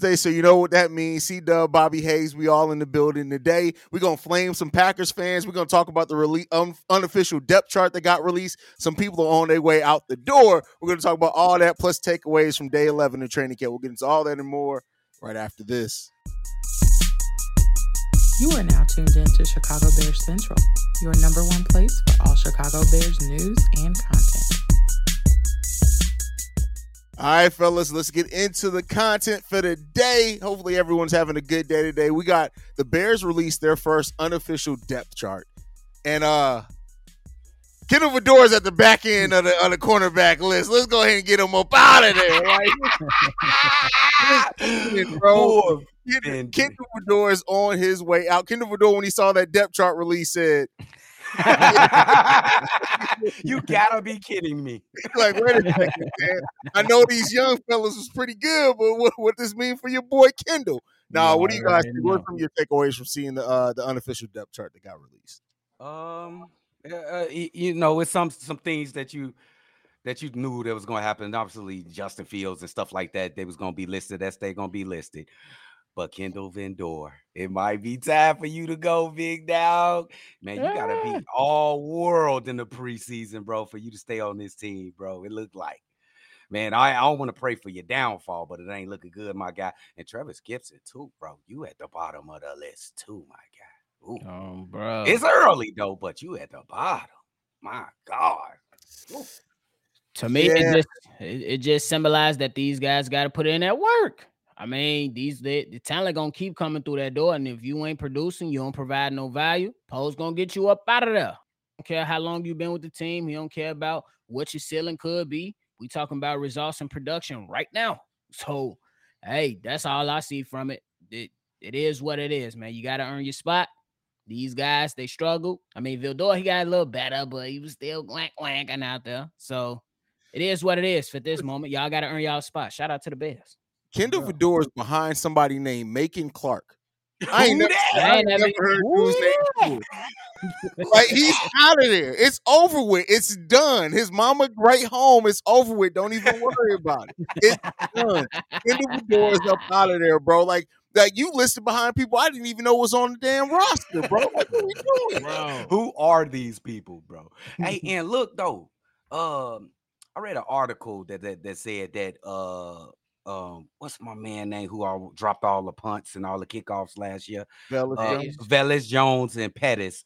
So you know what that means. C Dub, Bobby Hayes, we all in the building today. We're gonna flame some Packers fans. We're gonna talk about the rele- um, unofficial depth chart that got released. Some people are on their way out the door. We're gonna talk about all that plus takeaways from day 11 of training camp. We'll get into all that and more right after this. You are now tuned in to Chicago Bears Central, your number one place for all Chicago Bears news and content. All right, fellas, let's get into the content for the day. Hopefully, everyone's having a good day today. We got the Bears released their first unofficial depth chart, and uh, Kindle Vildor's at the back end of the, of the cornerback list. Let's go ahead and get him up out of there, right? bro. Kindle, Kindle Vildor is on his way out. Kindle Vildor, when he saw that depth chart release, said, you gotta be kidding me. like, wait a second, man. I know these young fellas was pretty good, but what, what this mean for your boy Kindle? Now, what do you guys think? What are some of your takeaways from seeing the uh, the unofficial depth chart that got released? Um, uh, you know, it's some some things that you that you knew that was going to happen. Obviously, Justin Fields and stuff like that, they was going to be listed as they going to be listed. But Kindle Vildor, it might be time for you to go, big dog. Man, you gotta be all world in the preseason, bro, for you to stay on this team, bro. It looked like. Man, I, I don't want to pray for your downfall, but it ain't looking good, my guy. And Trevis Gipson, too, bro. You at the bottom of the list, too, my guy. Ooh. Oh, bro. It's early though, but you at the bottom. My God. Ooh. To me, Yeah. it just it, it just symbolized that these guys got to put in that work. I mean, these the, the talent gonna keep coming through that door, and if you ain't producing, you don't provide no value. Poles gonna get you up out of there. Don't care how long you've been with the team. He don't care about what your ceiling could be. We talking about results and production right now. So, hey, that's all I see from it. It it is what it is, man. You got to earn your spot. These guys, they struggle. I mean, Vildor, he got a little better, but he was still wank wanking out there. So it is what it is for this moment. Y'all got to earn y'all spot. Shout out to the Bears. Kindle Bro. Vildor is behind somebody named Macon Clark. I ain't Who never, that? I I ain't ain't never never- heard dude's name. Like he's out of there. It's over with. It's done. His mama right home. It's over with. Don't even worry about it. It's done. Kindle Vildor is up out of there, bro. Like like you listed behind people I didn't even know was on the damn roster, bro. Like, what are we doing? Bro. Who are these people, bro? hey, and look though, um, I read an article that that, that said that uh um what's my man name who all dropped all the punts and all the kickoffs last year? Fellas, Uh, Jones. Velus Jones and Pettis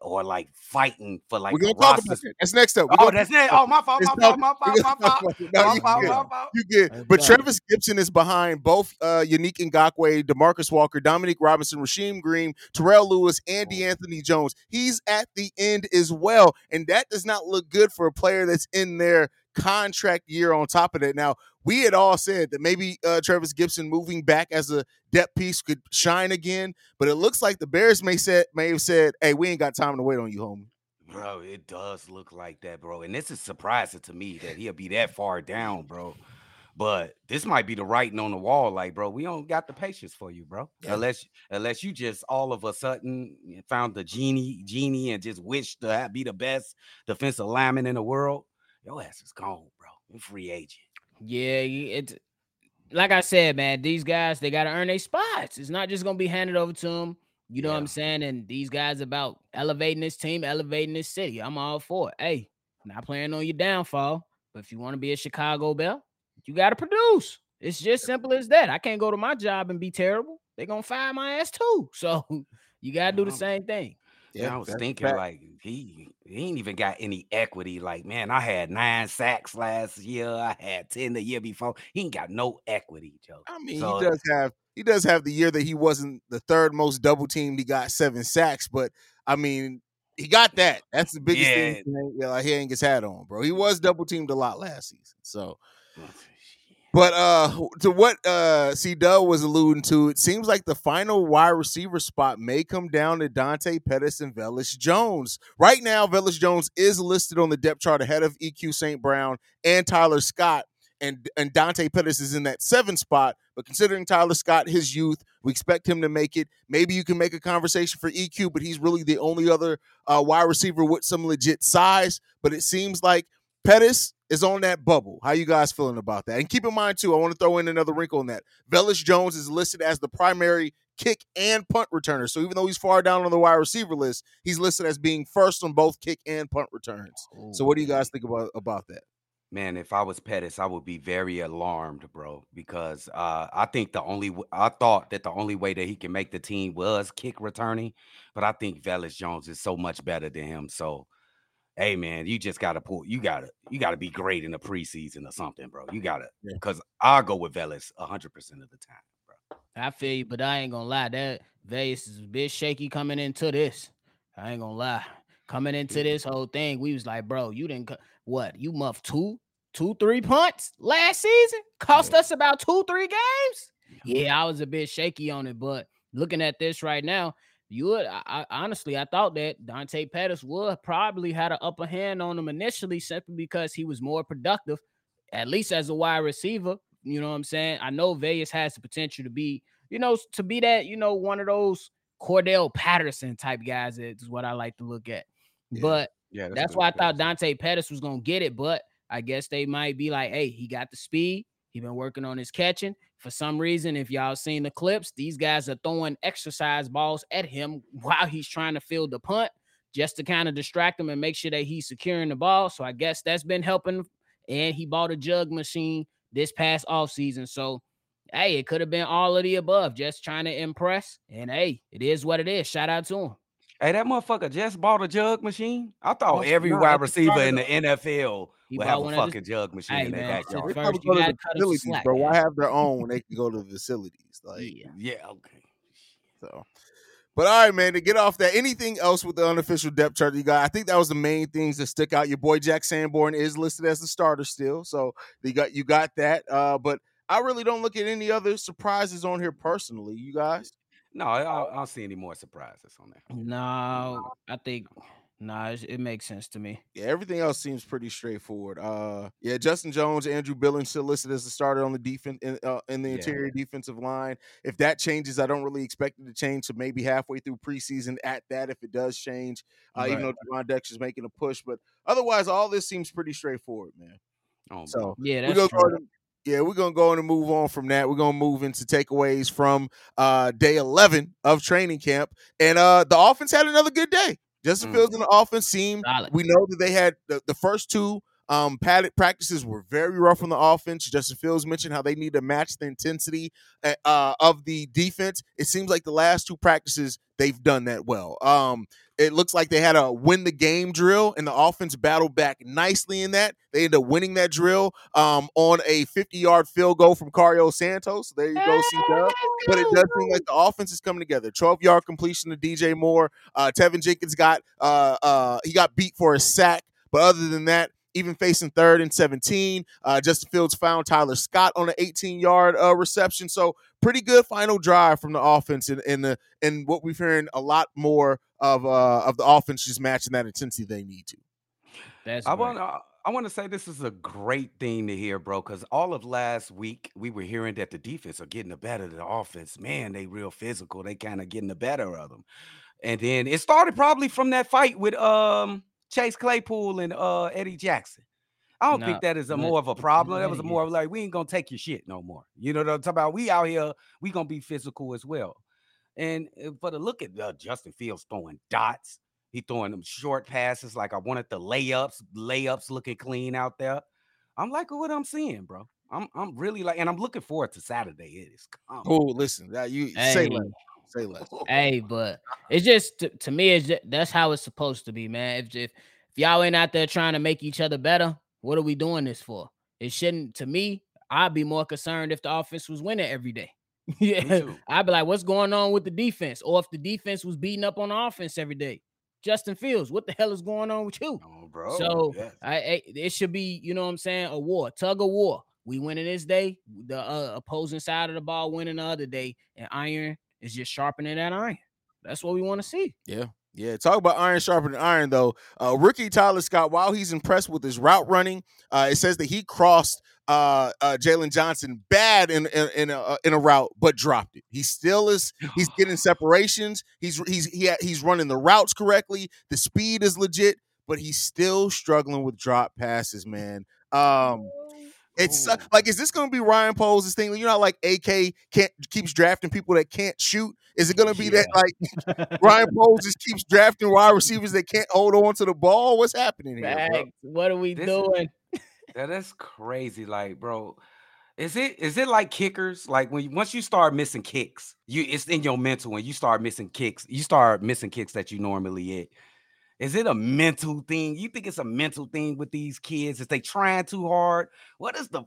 or like fighting for like We're gonna talk rosters. about that. That's next up. We're Oh, that's it. Oh, my fault, my not- fault, my we're fault, my fault. No, My you fault, my fault. You good. But right. Trevis Gipson is behind both uh Yannick Ngakoue, Demarcus Walker, Dominique Robinson, Rasheem Green, Terrell Lewis, and Anthony Jones. He's at the end as well. And that does not look good for a player that's in their contract year on top of that. Now, we had all said that maybe uh, Trevis Gipson moving back as a depth piece could shine again, but it looks like the Bears may said may have said, "Hey, we ain't got time to wait on you, homie." Bro, it does look like that, bro. And this is surprising to me that he'll be that far down, bro. But this might be the writing on the wall, like, bro, we don't got the patience for you, bro. Yeah. Unless unless you just all of a sudden found the genie, genie, and just wish to be the best defensive lineman in the world. Your ass is gone, bro. You free agent. Yeah, it's like I said, man. These guys they got to earn their spots. It's not just gonna be handed over to them. You know what I'm saying? And these guys about elevating this team, elevating this city. I'm all for it. Hey, not playing on your downfall, but if you want to be a Chicago Bell, you got to produce. It's just simple as that. I can't go to my job and be terrible. They're gonna fire my ass too. So you gotta do the same thing. Yeah, I was thinking fact. like he he ain't even got any equity. Like, man, I had nine sacks last year. I had 10 the year before. He ain't got no equity, Joe. I mean, So- he does have he does have the year that he wasn't the third most double teamed. He got seven sacks, but I mean, he got that. That's the biggest Yeah. thing. Yeah, like, he ain't his hat on, bro. He was double teamed a lot last season, so But uh to what uh C Dub was alluding to, it seems like the final wide receiver spot may come down to Dante Pettis and Velus Jones. Right now, Velus Jones is listed on the depth chart ahead of EQ St. Brown and Tyler Scott. And, and Dante Pettis is in that seven spot. But considering Tyler Scott, his youth, we expect him to make it. Maybe you can make a conversation for EQ, but he's really the only other uh, wide receiver with some legit size. But it seems like Pettis is on that bubble. How you guys feeling about that? And keep in mind too, I want to throw in another wrinkle on that. Velus Jones is listed as the primary kick and punt returner. So even though he's far down on the wide receiver list, he's listed as being first on both kick and punt returns. So what do you guys think about about that? Man, if I was Pettis, I would be very alarmed, bro, because uh, I think the only w- I thought that the only way that he can make the team was kick returning, but I think Velus Jones is so much better than him. So hey man, you just gotta pull, you gotta, you gotta be great in the preseason or something, bro. You gotta, Yeah. because I'll go with Velus hundred percent of the time, bro. I feel you, but I ain't gonna lie. That Velus is a bit shaky coming into this. I ain't gonna lie. Coming into Yeah. this whole thing, we was like, bro, you didn't what? You muffed two, two, three punts last season. Cost us about two, three games. Yeah, I was a bit shaky on it, but looking at this right now, you would I, I honestly I thought that Dante Pettis would probably had an upper hand on him initially simply because he was more productive, at least as a wide receiver. You know what I'm saying? I know Velus has the potential to be, you know, to be that, you know, one of those Cordarrelle Patterson type guys is what I like to look at. Yeah. But Yeah, that's good why I thought Dante Pettis was gonna get it, but I guess they might be like, hey, he got the speed. He been working on his catching. For some reason, if y'all seen the clips, these guys are throwing exercise balls at him while he's trying to field the punt, just to kind of distract him and make sure that he's securing the ball. So I guess that's been helping. And he bought a jug machine this past offseason. So hey, it could have been all of the above, just trying to impress. And hey, it is what it is. Shout out to him. Hey, that motherfucker just bought a jug machine. I thought every wide receiver in the NFL He would have a one of fucking jug machine Hey, in their man, backyard. First, They you go to the cut us some facilities, slack, bro. Why man. have their own when they can go to the facilities? Like Yeah. Yeah, okay. so. But all right, man. To get off that, anything else with the unofficial depth chart you got? I think that was the main things that stick out. Your boy Jack Sanborn is listed as the starter still, so you got you got that. Uh, but I really don't look at any other surprises on here personally. You guys? No, I, I I don't see any more surprises on that. No, I think no, it's- it makes sense to me. Yeah, everything else seems pretty straightforward. Uh, yeah, Justin Jones, Andrew Billings still listed as the starter on the defense in, uh, in the Yeah. interior defensive line. If that changes, I don't really expect it to change. So maybe halfway through preseason, at that, if it does change, uh, even though Devon is making a push, but otherwise, all this seems pretty straightforward, man. Oh, So Yeah, that's gonna true. go ahead and- yeah, we're gonna go on and move on from that. We're gonna move into takeaways from uh day 11 of training camp, and uh the offense had another good day. Justin Mm. Fields and the offense seemed Solid. we know that they had the, the first two um padded practices were very rough on the offense. Justin Fields mentioned how they need to match the intensity uh, uh, of the defense. It seems like the last two practices they've done that well. Um, it looks like they had a win the game drill, and the offense battled back nicely in that. They ended up winning that drill um, on a 50 yard field goal from Cairo Santos. There you go, C Dub. But it does seem like the offense is coming together. 12 yard completion to DJ Moore. Uh, Teven Jenkins got uh, uh, he got beat for a sack, but other than that, even facing third and 17, uh, Justin Fields found Tyler Scott on an 18 yard uh, reception. So pretty good final drive from the offense, and and the and what we've hearing a lot more of uh, of the offense just matching that intensity they need to. That's I want to I want to say this is a great thing to hear, bro. Because all of last week we were hearing that the defense are getting the better of the offense. Man, they real physical. They kind of getting the better of them. And then it started probably from that fight with um Chase Claypool and uh Eddie Jackson. I don't think that is a more of a problem. That was yeah. more of like we ain't gonna take your shit no more. You know what I'm talking about? We out here, we gonna be physical as well. And uh, for the look at uh, Justin Fields throwing dots, he throwing them short passes like I wanted the layups, layups looking clean out there. I'm liking what I'm seeing, bro. I'm I'm really like, and I'm looking forward to Saturday. It is coming. Oh, listen, that you say Hey. Say less. Hey, but it's just to, to me, it's just, that's how it's supposed to be, man. If, if if y'all ain't out there trying to make each other better, what are we doing this for? It shouldn't. To me, I'd be more concerned if the offense was winning every day. yeah. I'd be like, what's going on with the defense? Or if the defense was beating up on the offense every day, Justin Fields, what the hell is going on with you? Oh, bro. So yes. I, I it should be, you know what I'm saying, a war, tug of war. we winning this day, the uh, opposing side of the ball winning the other day, and iron is just sharpening that iron. That's what we want to see. Yeah. Yeah, talk about iron sharpening iron though. Uh, rookie Tyler Scott, while he's impressed with his route running, uh, it says that he crossed uh, uh, Jaylon Johnson bad in in, in a, uh, in a route, but dropped it. He still is. He's getting separations. He's he's he, he's running the routes correctly. The speed is legit, but he's still struggling with drop passes, man. Um, it's uh, like, is this going to be Ryan Poles' thing? You know, like AK can't keeps drafting people that can't shoot. Is it going to be Yeah. that like Ryan Poles just keeps drafting wide receivers that can't hold on to the ball? What's happening here? bro? What are we This doing? Yeah, that's crazy. Like, bro, is it is it like kickers? Like when you, once you start missing kicks, you it's in your mental. When you start missing kicks, you start missing kicks that you normally hit. Is it a mental thing? You think it's a mental thing with these kids? Is they trying too hard? What is the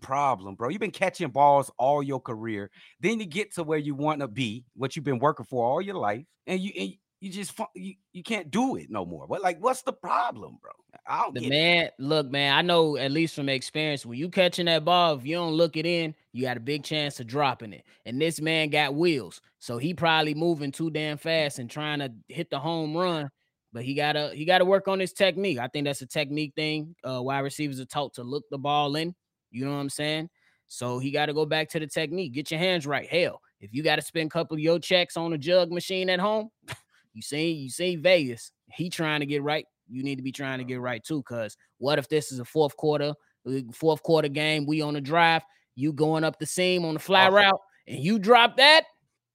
problem, bro? You've been catching balls all your career. Then you get to where you want to be, what you've been working for all your life, and you and you just you, you can't do it no more. What like what's the problem, bro? I don't The get it. man, look, man, I know at least from experience, when you catching that ball, if you don't look it in, you got a big chance of dropping it. And this man got wheels, so he probably moving too damn fast and trying to hit the home run. But he gotta he gotta work on his technique. I think that's a technique thing. Uh, wide receivers are taught to look the ball in. You know what I'm saying? So he got to go back to the technique. Get your hands right. Hell, if you got to spend a couple of your checks on a jug machine at home, you see, you see Velus. He trying to get right. You need to be trying to get right too. Cause what if this is a fourth quarter, uh, fourth quarter game? We on the drive. You going up the seam on the fly Oh. route, and you drop that.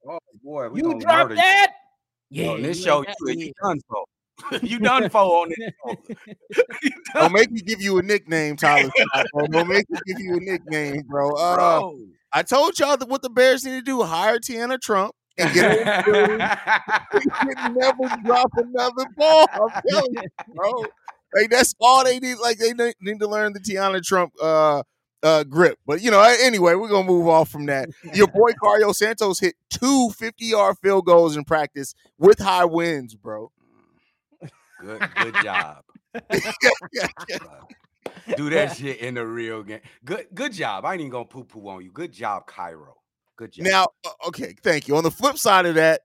Oh boy, we You drop that. You. Yeah, on this show, you, you done for. you done for on. You Don't make me give you a nickname, Tyler. Don't make me give you a nickname, bro. Uh, bro. I told y'all that what the Bears need to do: hire Tiana Trump and get her never drop another ball. I'm telling you, bro. Like that's all they need. Like they need need to learn the Tiana Trump uh uh grip. But you know, anyway, we're gonna move off from that. Your boy Cairo Santos hit two 50 yard field goals in practice with high winds, bro. Good, good job. Do that shit in the real game. Good, good job. I ain't even gonna poo poo on you. Good job, Cairo. Good job. Now, okay, thank you. On the flip side of that,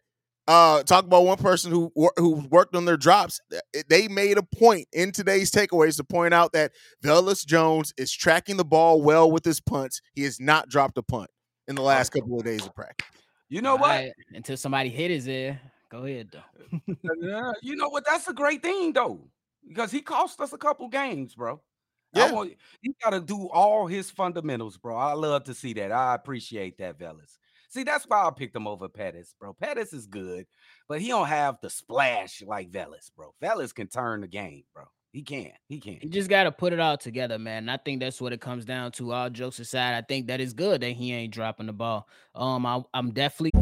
uh, talk about one person who who worked on their drops. Uh, They made a point in today's takeaways to point out that Velus Jones is tracking the ball well with his punts. He has not dropped a punt in the last couple of days of practice. you know what? Alright, Until somebody hit his ear. Go ahead though. Yeah, you know what? That's a great thing though, because he cost us a couple games, bro. Yeah. Want, he got to do all his fundamentals, bro. I love to see that. I appreciate that, Velus. See, that's why I picked him over Pettis, bro. Pettis is good, but he don't have the splash like Velus, bro. Velus can turn the game, bro. He can. He can. You just got to put it all together, man. And I think that's what it comes down to. All jokes aside, I think that is good that he ain't dropping the ball. Um, I, I'm definitely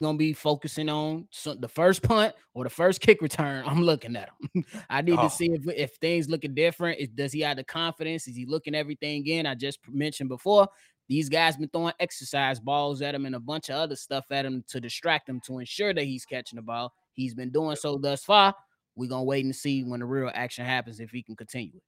Gonna be focusing on so- the first punt or the first kick return. I'm looking at him. I need Oh. to see if if things looking different. Is, does he have the confidence? Is he looking everything in? I just mentioned before. These guys been throwing exercise balls at him and a bunch of other stuff at him to distract him to ensure that he's catching the ball. He's been doing so thus far. We're gonna wait and see when the real action happens if he can continue.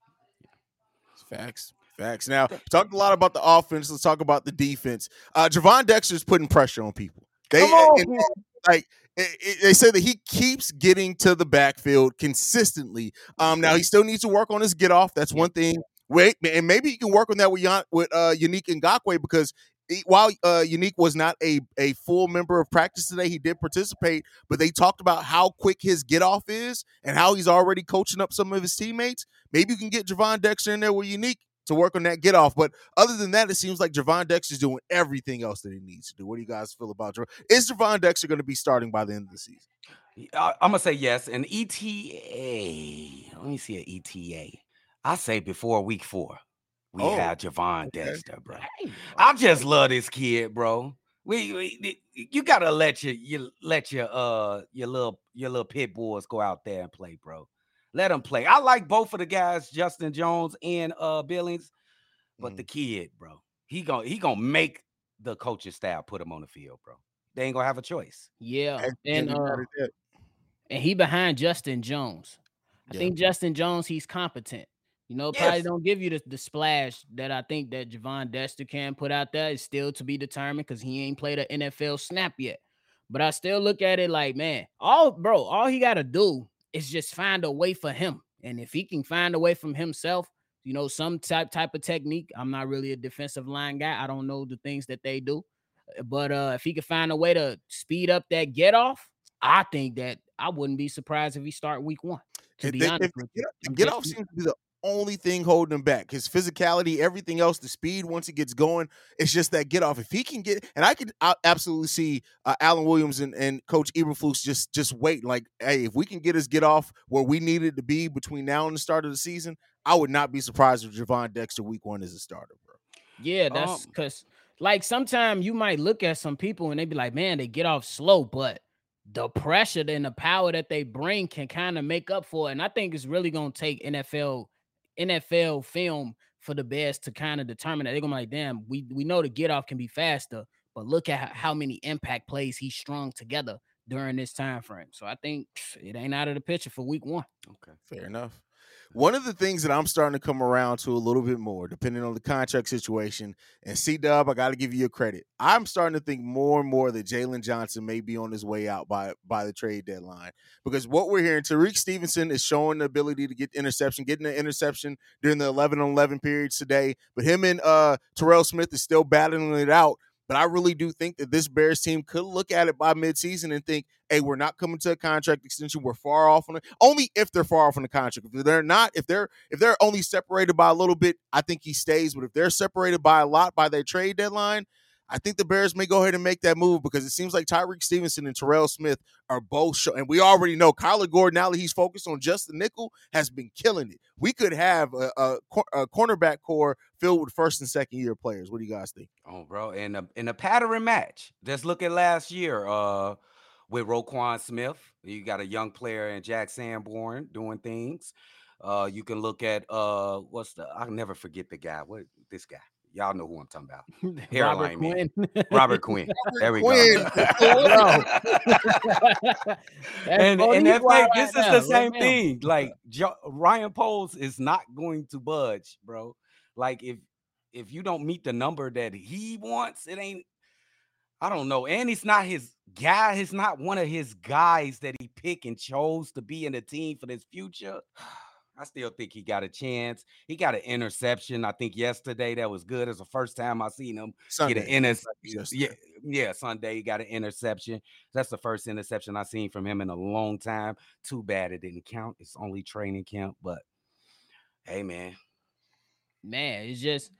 Facts. Facts. Now, talked a lot about the offense. Let's talk about the defense. Uh Gervon Dexter's putting pressure on people. They Come on, and- like it- it- they say that he keeps getting to the backfield consistently. Um, now he still needs to work on his get off. That's one thing. Wait, and maybe you can work on that with with uh, Yannick Ngakoue because he- while uh, Yannick was not a a full member of practice today, he did participate. But they talked about how quick his get off is and how he's already coaching up some of his teammates. Maybe you can get Gervon Dexter in there with Yannick to work on that get off. But other than that, it seems like Gervon Dexter's doing everything else that he needs to do. What do you guys feel about Gervon? Is Gervon Dexter going to be starting by the end of the season? I, am gonna say yes. And ETA. Let me see an ETA. I say before week four, we Oh, have Gervon okay. Dexter, bro. Hey, I just love this kid, bro. We, we you gotta let your you let your uh your little your little pit bulls go out there and play, bro. Let him play. I like both of the guys, Justin Jones and uh Billings, but the kid, bro, he gonna he gonna make the coaching staff put him on the field, bro. They ain't gonna have a choice. yeah, And- and and uh, and he behind Justin Jones. I Yeah. think Justin Jones, he's competent. You know, probably Yes. don't give you the, the splash that I think that Gervon Dexter can put out there. Is still to be determined because he ain't played an NFL snap yet. But I still look at it like, man, all bro, all he got to do is just find a way for him. And if he can find a way from himself, you know, some type type of technique. I'm not really a defensive line guy. I don't know the things that they do. Uh, But uh if he could find a way to speed up that get off, I think that I wouldn't be surprised if he start week one. To if be they- honest if you. get, get off seems to be the only thing holding him back. His physicality, everything else, the speed. Once he gets going, it's just that get off. If he can get, and I could I absolutely see uh, Alan Williams and, and Coach Eberflus just just wait. Like, hey, if we can get his get off where we needed to be between now and the start of the season, I would not be surprised if Gervon Dexter week one is a starter, bro. Yeah, that's Um, because like sometimes you might look at some people and they be like, man, they get off slow, but the pressure and the power that they bring can kind of make up for it. And I think it's really gonna take NFL NFL film for the Bears to kind of determine that they're gonna be like, damn, we we know the get off can be faster, but look at how, many impact plays he strung together during this time frame. So I think it ain't out of the picture for week one. Okay. Fair enough. One of the things that I'm starting to come around to a little bit more, depending on the contract situation, and C Dub, I got to give you your credit. I'm starting to think more and more that Jaylon Johnson may be on his way out by by the trade deadline because what we're hearing, Tyrique Stevenson is showing the ability to get interception, getting an interception during the 11 on 11 periods today, but him and uh, Terrell Smith is still battling it out. But I really do think that this Bears team could look at it by midseason and think, hey, we're not coming to a contract extension. We're far off on it. Only if they're far off on the contract. If they're not, if they're if they're only separated by a little bit, I think he stays. But if they're separated by a lot by their trade deadline, I think the Bears may go ahead and make that move because it seems like Tyrique Stevenson and Terrell Smith are both show, and we already know Kyler Gordon now that he's focused on just the nickel has been killing it. We could have a, a, a cornerback core filled with first and second year players. What do you guys think? Oh, bro, in a in a pattern match. Just look at last year. Uh, with Roquan Smith, you got a young player in Jack Sanborn doing things. Uh, you can look at uh, what's the? I'll never forget the guy. What this guy? Y'all know who I'm talking about. Robert Hairline man. Quinn. Robert Quinn. There we Quinn. go. And and that right this now, is the right same now. thing. Like jo- Ryan Poles is not going to budge, bro. Like if if you don't meet the number that he wants, it ain't. I don't know. And it's not his guy. It's not one of his guys that he picked and chose to be in the team for this future. I still think he got a chance. He got an interception. I think yesterday that was good. It's the first time I seen him Sunday. get an inter- Yes. yeah, yeah, Sunday he got an interception. That's the first interception I've seen from him in a long time. Too bad it didn't count. It's only training camp, but hey man. Man, it's just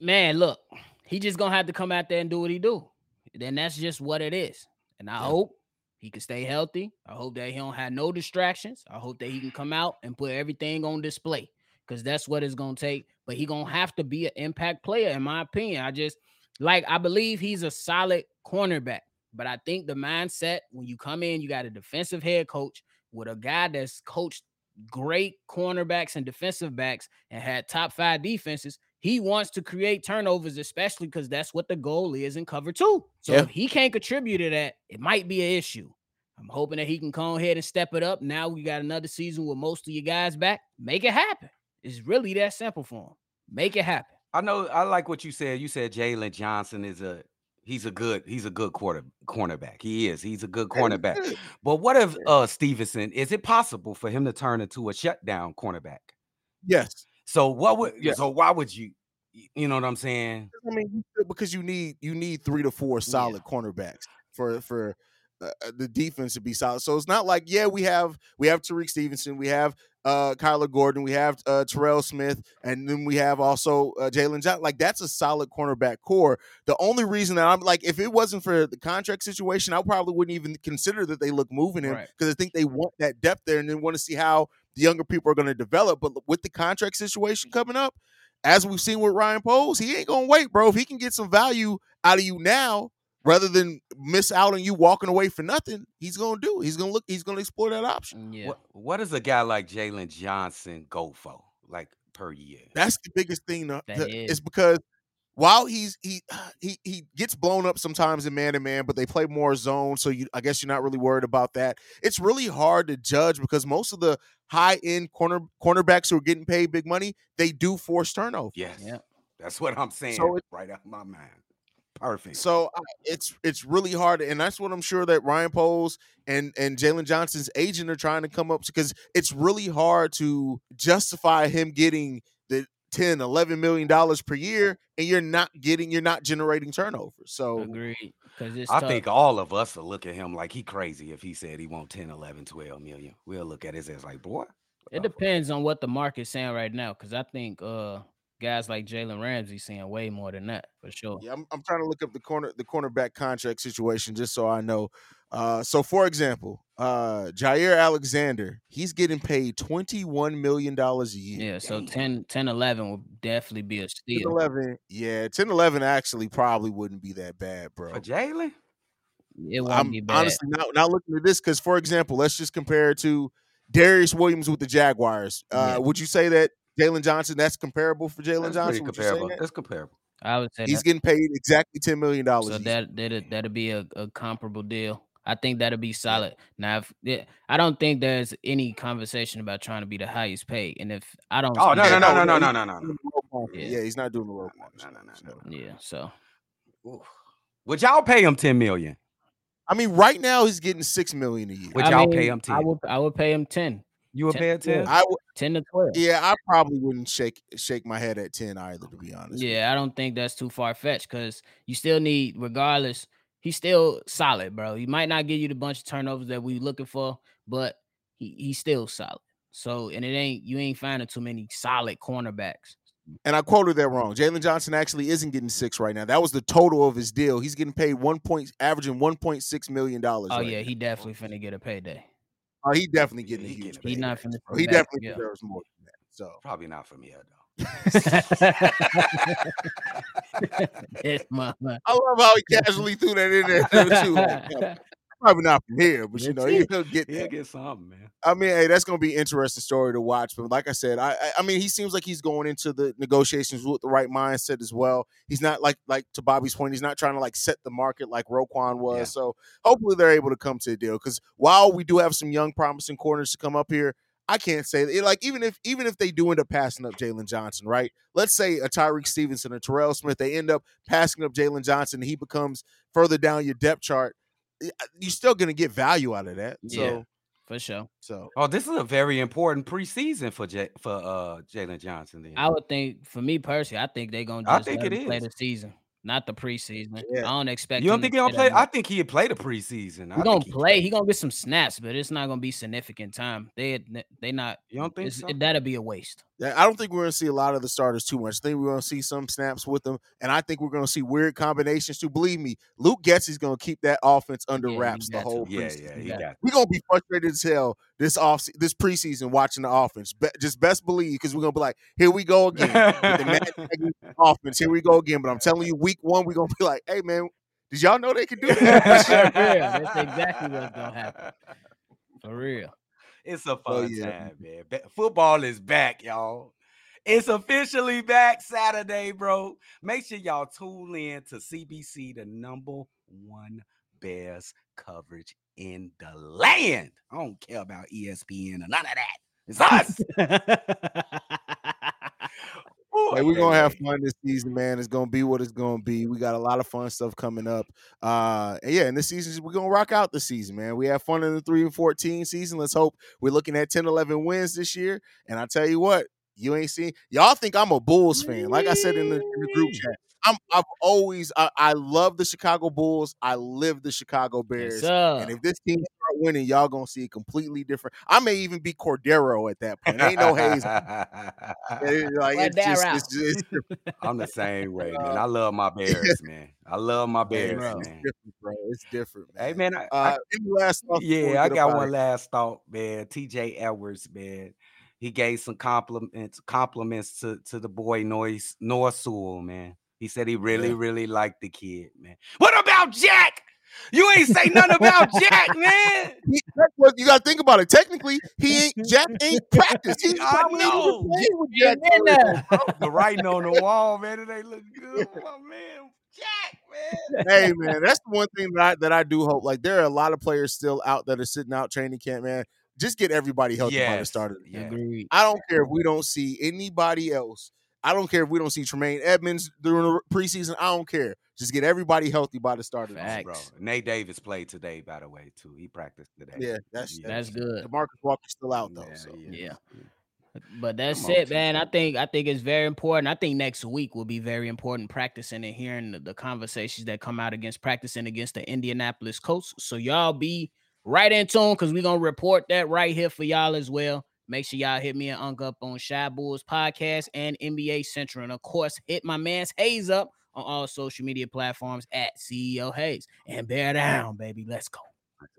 man, look, he just gonna have to come out there and do what he do. Then that's just what it is. And I Yeah. hope he can stay healthy. I hope that he don't have no distractions. I hope that he can come out and put everything on display because that's what it's gonna take. But he gonna have to be an impact player, in my opinion. I just like I believe he's a solid cornerback, but I think the mindset when you come in, you got a defensive head coach with a guy that's coached great cornerbacks and defensive backs and had top five defenses. He wants to create turnovers, especially because that's what the goal is in cover two. So Yeah. if he can't contribute to that, it might be an issue. I'm hoping that he can come ahead and step it up. Now we got another season with most of you guys back. Make it happen. It's really that simple for him. Make it happen. I know I like what you said. You said Jaylon Johnson is a he's a good he's a good quarter cornerback. He is. He's a good cornerback. But what if uh Stevenson is it possible for him to turn into a shutdown cornerback? Yes. So what would Yeah. so why would you you know what I'm saying? I mean, because you need you need three to four solid cornerbacks for for uh, uh, the defense to be solid. So it's not like yeah, we have we have Tyrique Stevenson, we have uh Kyler Gordon, we have uh Terrell Smith, and then we have also uh, Jaylon Johnson. Like that's a solid cornerback core. The only reason that I'm like, if it wasn't for the contract situation, I probably wouldn't even consider that they look moving him Right. because I think they want that depth there and then want to see how the younger people are going to develop. But with the contract situation coming up. as we've seen with Ryan Poles, he ain't gonna wait, bro. If he can get some value out of you now, rather than miss out on you walking away for nothing, he's gonna do. it. He's gonna look. He's gonna explore that option. Mm, yeah. What what does a guy like Jaylon Johnson go for, like per year? That's the biggest thing. To, to- is. it's because while he's he he he gets blown up sometimes in man to man, but they play more zone, so you I guess you're not really worried about that. It's really hard to judge because most of the high end corner cornerbacks who are getting paid big money, they do force turnovers. Yes, Yep. that's what I'm saying. So it- right out of my mind. Perfect. So uh, it's it's really hard, and that's what I'm sure that Ryan Poles and and Jaylon Johnson's agent are trying to come up because it's really hard to justify him getting the 10 11 million dollars per year and you're not getting you're not generating turnovers so Agreed. Because it's I tough. think all of us will look at him like he crazy if he said he want 10, 11, 12 million. We'll look at his ass like, boy. It depends on what the market's saying right now. Because I think uh guys like Jalen Ramsey saying way more than that for sure. yeah I'm, I'm trying to look up the corner the cornerback contract situation just so I know uh so for example uh Jaire Alexander he's getting paid 21 million dollars a year Yeah, so Damn. 10, 10 11 would definitely be a 10 steal. 11 yeah 10 11 actually probably wouldn't be that bad bro For Jaylon? It won't I'm be bad. honestly not, not looking at this because, for example, let's just compare it to Darious Williams with the Jaguars. Uh, Yeah. Would you say that Jaylon Johnson that's comparable for Jaylon Johnson? Would comparable. that? That's comparable. I would say He's that. getting paid exactly ten million dollars. So that that'll, that'll be a, a comparable deal. I think that'll be solid. Now, if yeah, I don't think there's any conversation about trying to be the highest paid, and if I don't, Oh, see no, that- no, no, no, no, no, no, no. Yeah. Yeah. he's not doing the low No, contract, no, no, so. no, yeah. So Oof. Would y'all pay him 10 million? I mean, right now he's getting six million a year. Would y'all pay mean, him I 10? would I would pay him ten. You would 10 pay him 10? I would, 10 to 12. yeah, I probably wouldn't shake shake my head at ten either, to be honest. Yeah, I don't think that's too far fetched because you still need, regardless, he's still solid, bro. He might not give you the bunch of turnovers that we looking for, but he, he's still solid. So, and it ain't you ain't finding too many solid cornerbacks. And I quoted that wrong. Jaylon Johnson actually isn't getting six right now. That was the total of his deal. He's getting paid one point, averaging one point six million dollars. Oh right yeah, now. he definitely finna get a payday. Oh, he definitely getting a he huge. getting He pay. not finna. He back, definitely yeah. deserves more than that. So Probably not from here, mama. I love how he casually threw that in there too. Like, probably not from here, but you know he'll get. He'll get something, man. I mean, hey, that's gonna be an interesting story to watch. But like I said, I, I I mean, he seems like he's going into the negotiations with the right mindset as well. He's not like like to Bobby's point, he's not trying to like set the market like Roquan was. Yeah. So hopefully they're able to come to a deal. Because while we do have some young promising corners to come up here, I can't say that. Like even if even if they do end up passing up Jaylon Johnson, right? Let's say a Tyrique Stevenson or Terrell Smith, they end up passing up Jaylon Johnson, and he becomes further down your depth chart. Y- You're still gonna get value out of that. So Yeah. For sure. so Oh, this is a very important preseason for J- for uh Jaylon Johnson. Then I would think, for me personally, I think they're gonna I think let it him play the season, not the preseason. Yeah. I don't expect. you don't him think to he'll play? play? I think he'd play the preseason. I He gonna he- play. He gonna get some snaps, but it's not gonna be significant time. They they not. You don't think so? it- that'll be a waste. Yeah, I don't think we're going to see a lot of the starters too much. I think we're going to see some snaps with them, and I think we're going to see weird combinations too. Believe me, Luke Getsy's going to keep that offense under Yeah, wraps the whole yeah, preseason. yeah, Yeah. We're going to be frustrated as hell this off this preseason watching the offense. Be- just best believe because we're going to be like, here we go again. with the offense, here we go again. But I'm telling you, week one, we're going to be like, hey man, did y'all know they could do that? That's exactly what's gonna happen. For real. It's a oh, fun Oh, yeah. time, man. Football is back, y'all. It's officially back Saturday, bro. Make sure y'all tune in to CBC, the number one Bears coverage in the land. I don't care about ESPN or none of that. It's us. Ooh, Hey, we're can't gonna have fun this season, man. It's gonna be what it's gonna be. We got a lot of fun stuff coming up. Uh and yeah, and this season we're gonna rock out the season, man. We have fun in the three and fourteen season. Let's hope we're looking at 10, 11 wins this year. And I tell you what, you ain't seen y'all think I'm a Bulls fan. Like I said in the, in the group chat. I'm I've always I, I love the Chicago Bulls. I live the Chicago Bears. And if this team start winning, y'all gonna see a completely different. I may even be Cordero at that point. Ain't no haze. Like it's just, it's, just, I'm the same way, man. Uh, I love my Bears, man. I love my Hey, Bears, bro. It's man. different, bro. It's different, man. Hey, man. I, I- Uh, any last thoughts yeah, I got one here? last thought, man. TJ Edwards, man. he gave some compliments compliments to to the boy Noise Noah Sewell, man. He said he really, Yeah. really liked the kid, man. What about Jack? You ain't say nothing about Jack, man. He- you got to think about it. Technically, he ain't Jack ain't practiced. He I know. with Jack. the writing on the wall, man. It ain't look good, my man. Jack, man. hey man, that's the one thing that I, that I do hope. Like there are a lot of players still out that are sitting out training camp, man. Just get everybody healthy by the start of the yeah. Agreed. I don't care if we don't see anybody else. I don't care if we don't see Tremaine Edmunds during the preseason. I don't care. Just get everybody healthy by the start of the season. Bro, Nate Davis played today, by the way, too. He practiced today. Yeah, that's Yeah. That's good. Demarcus Walker's still out though. Yeah, so. Yeah. But that's Come on, it, man. I think I think it's very important. I think next week will be very important practicing and hearing the, the conversations that come out against practicing against the Indianapolis Colts. So y'all be right in tune because we're gonna report that right here for y'all as well. Make sure y'all hit me and Unk up on Chi Bulls podcast and NBA Central. And of course, hit my man's Haize up on all social media platforms at CEO Haize. And bear down, baby. Let's go.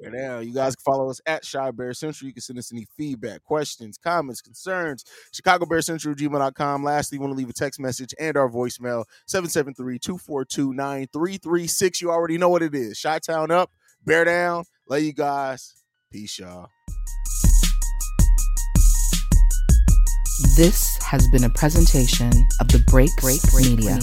Right now, you guys can follow us at Chi Bear Central. You can send us any feedback, questions, comments, concerns. Chicago Bear Central, gmail.com. Lastly, you want to leave a text message and our voicemail 773 242 9336. You already know what it is. Chi Town up, Bear down. Love you guys. Peace, y'all. This has been a presentation of the Break Break Media.